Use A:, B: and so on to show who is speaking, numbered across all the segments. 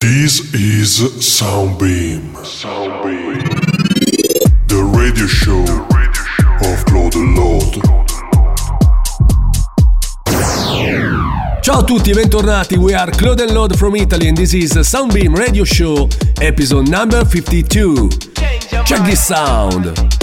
A: This is Soundbeam. Soundbeam. The radio show of Claude Lord.
B: Ciao a tutti e bentornati, we are Claude and Lord from Italy and this is Soundbeam Radio Show, episode number 52. Check this sound.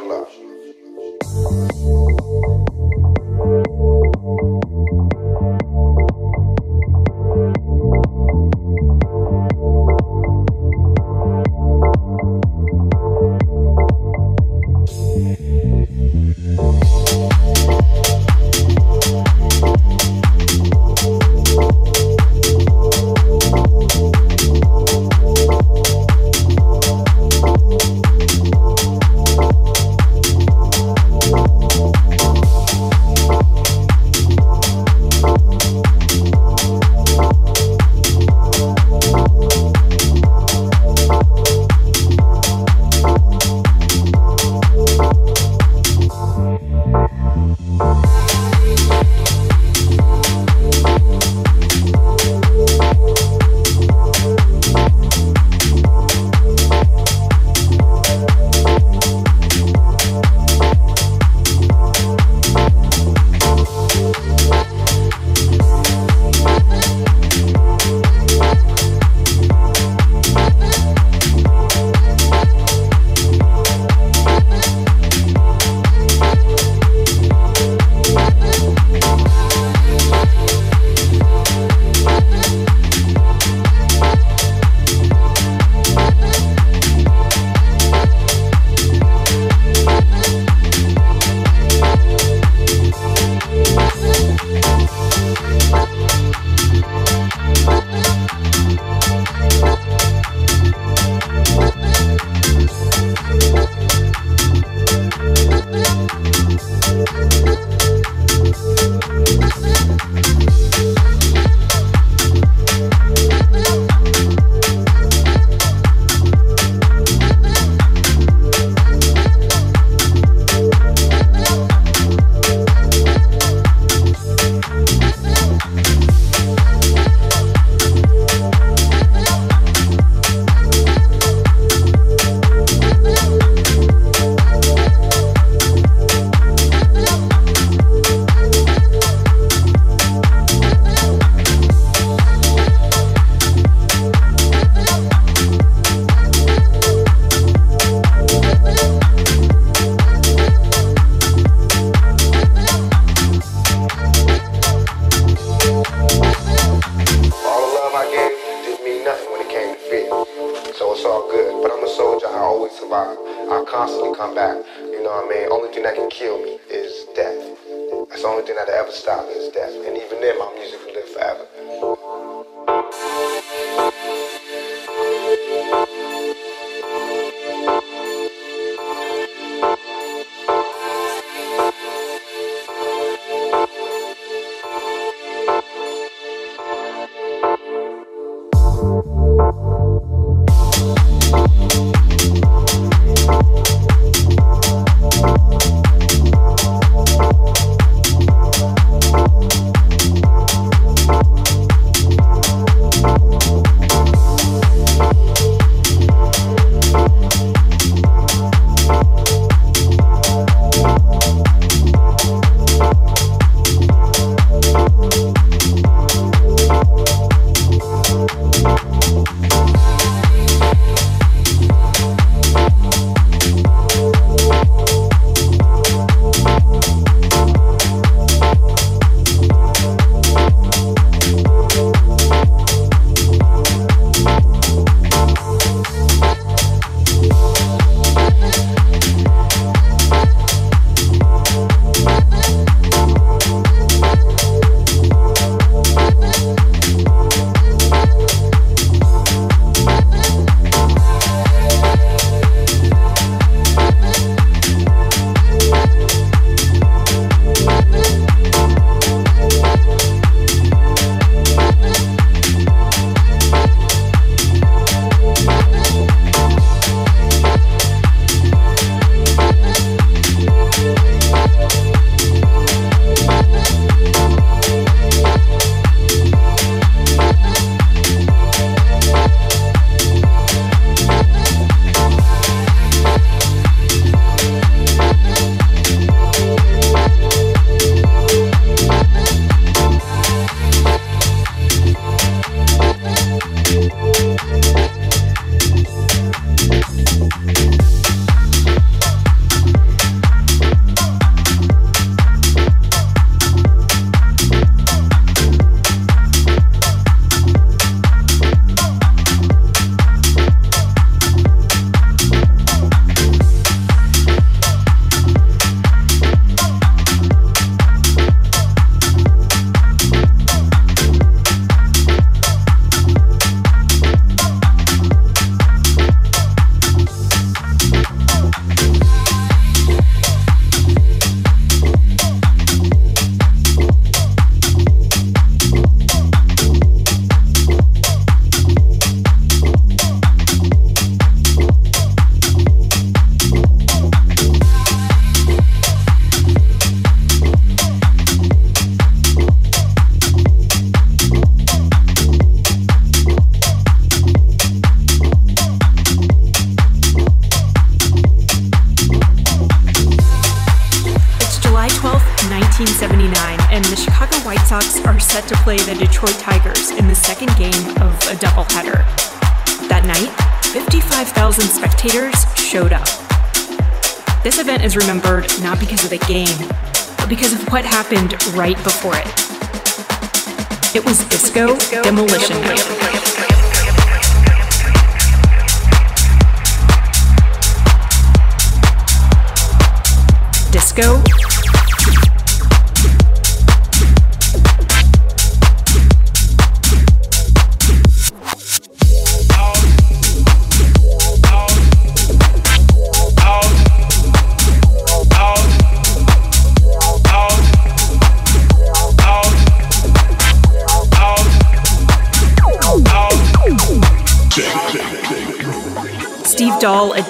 C: বারাকাল্লাহ right before it. It was Disco, Demolition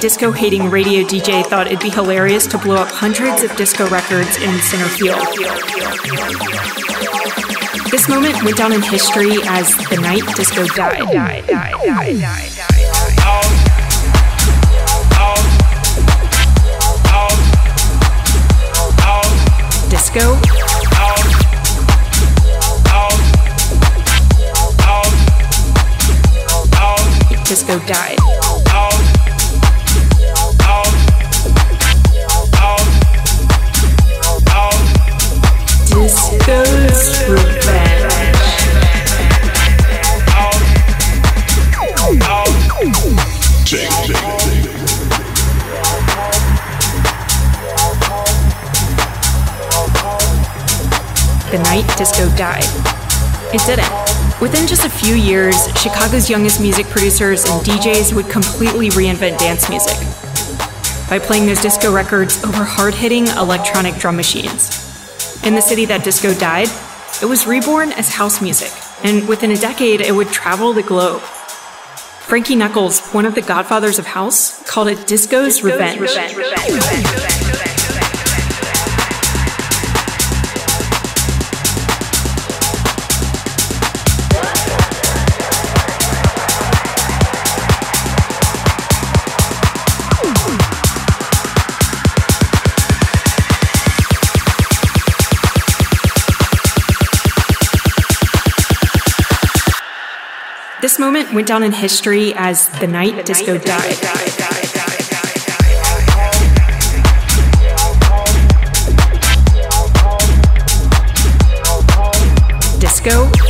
C: disco hating radio DJ, thought it'd be hilarious to blow up hundreds of disco records in center field. This moment went down in history as the night disco died. Disco Disco died. The night disco died. It didn't. Within just a few years, Chicago's youngest music producers and DJs would completely reinvent dance music by playing those disco records over hard hitting electronic drum machines. In the city that disco died, it was reborn as house music, and within a decade, it would travel the globe. Frankie Knuckles, one of the godfathers of house, called it Disco's, Disco's Revenge. Revenge. Revenge. Moment went down in history as the night disco died. Disco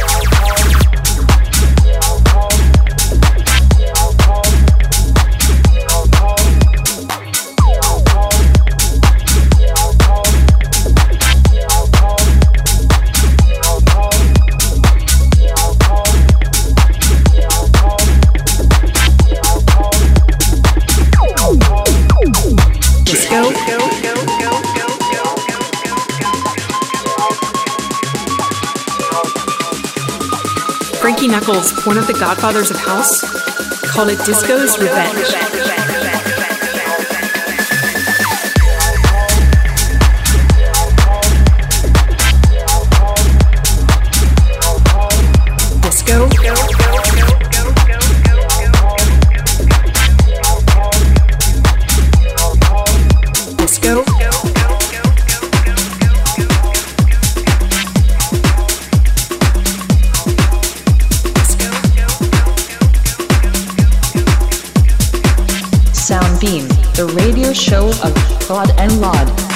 C: One of the godfathers of house, called it Disco's Revenge.
A: This was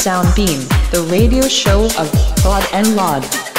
D: Soundbeam, the radio show of Claude and
E: Lord.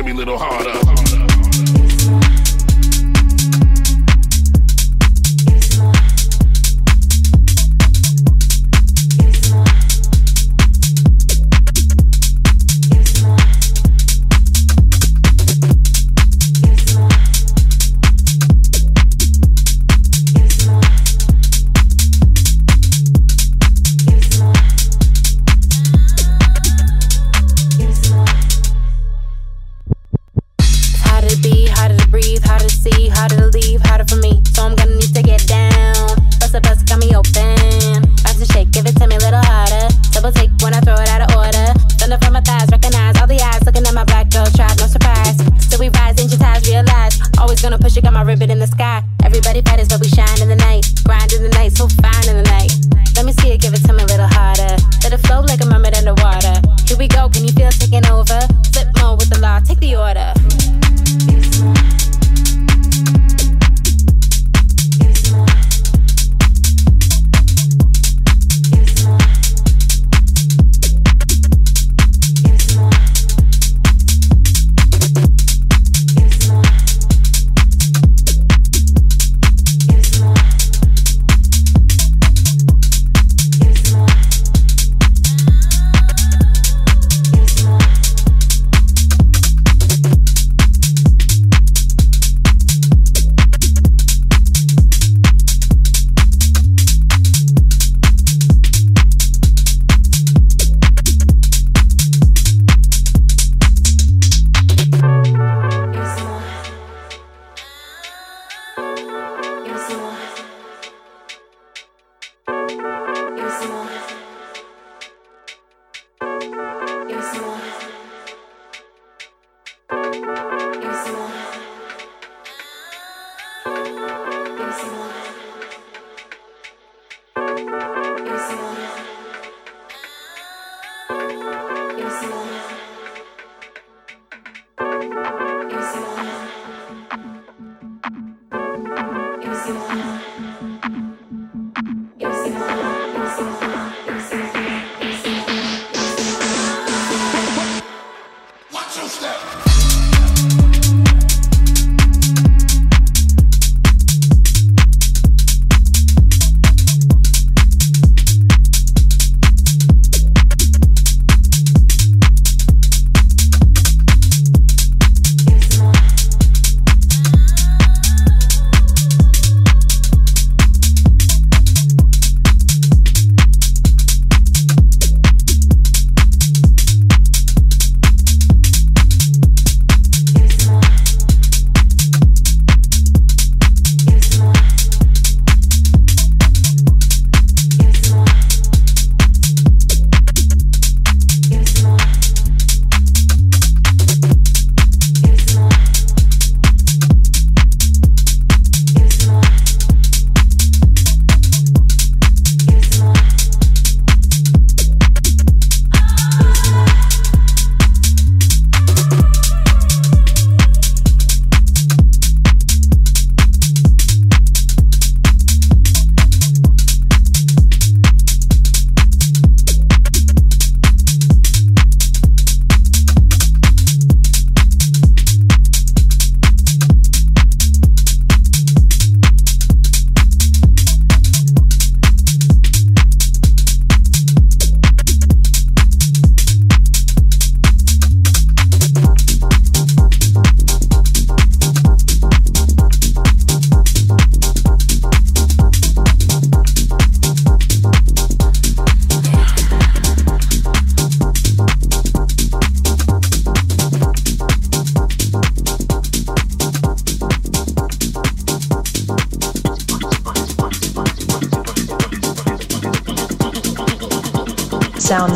E: to me a little harder.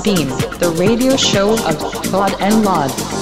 F: Beam, the radio show of Claude and Lord.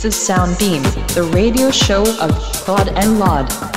D: This is Soundbeam, the radio show of Claude and
F: Lord.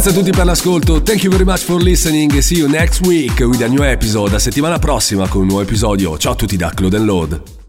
B: Grazie a tutti per l'ascolto. Thank you very much for listening. See you next week with a new episode. A settimana prossima con un nuovo episodio. Ciao a tutti da Claude and Lord.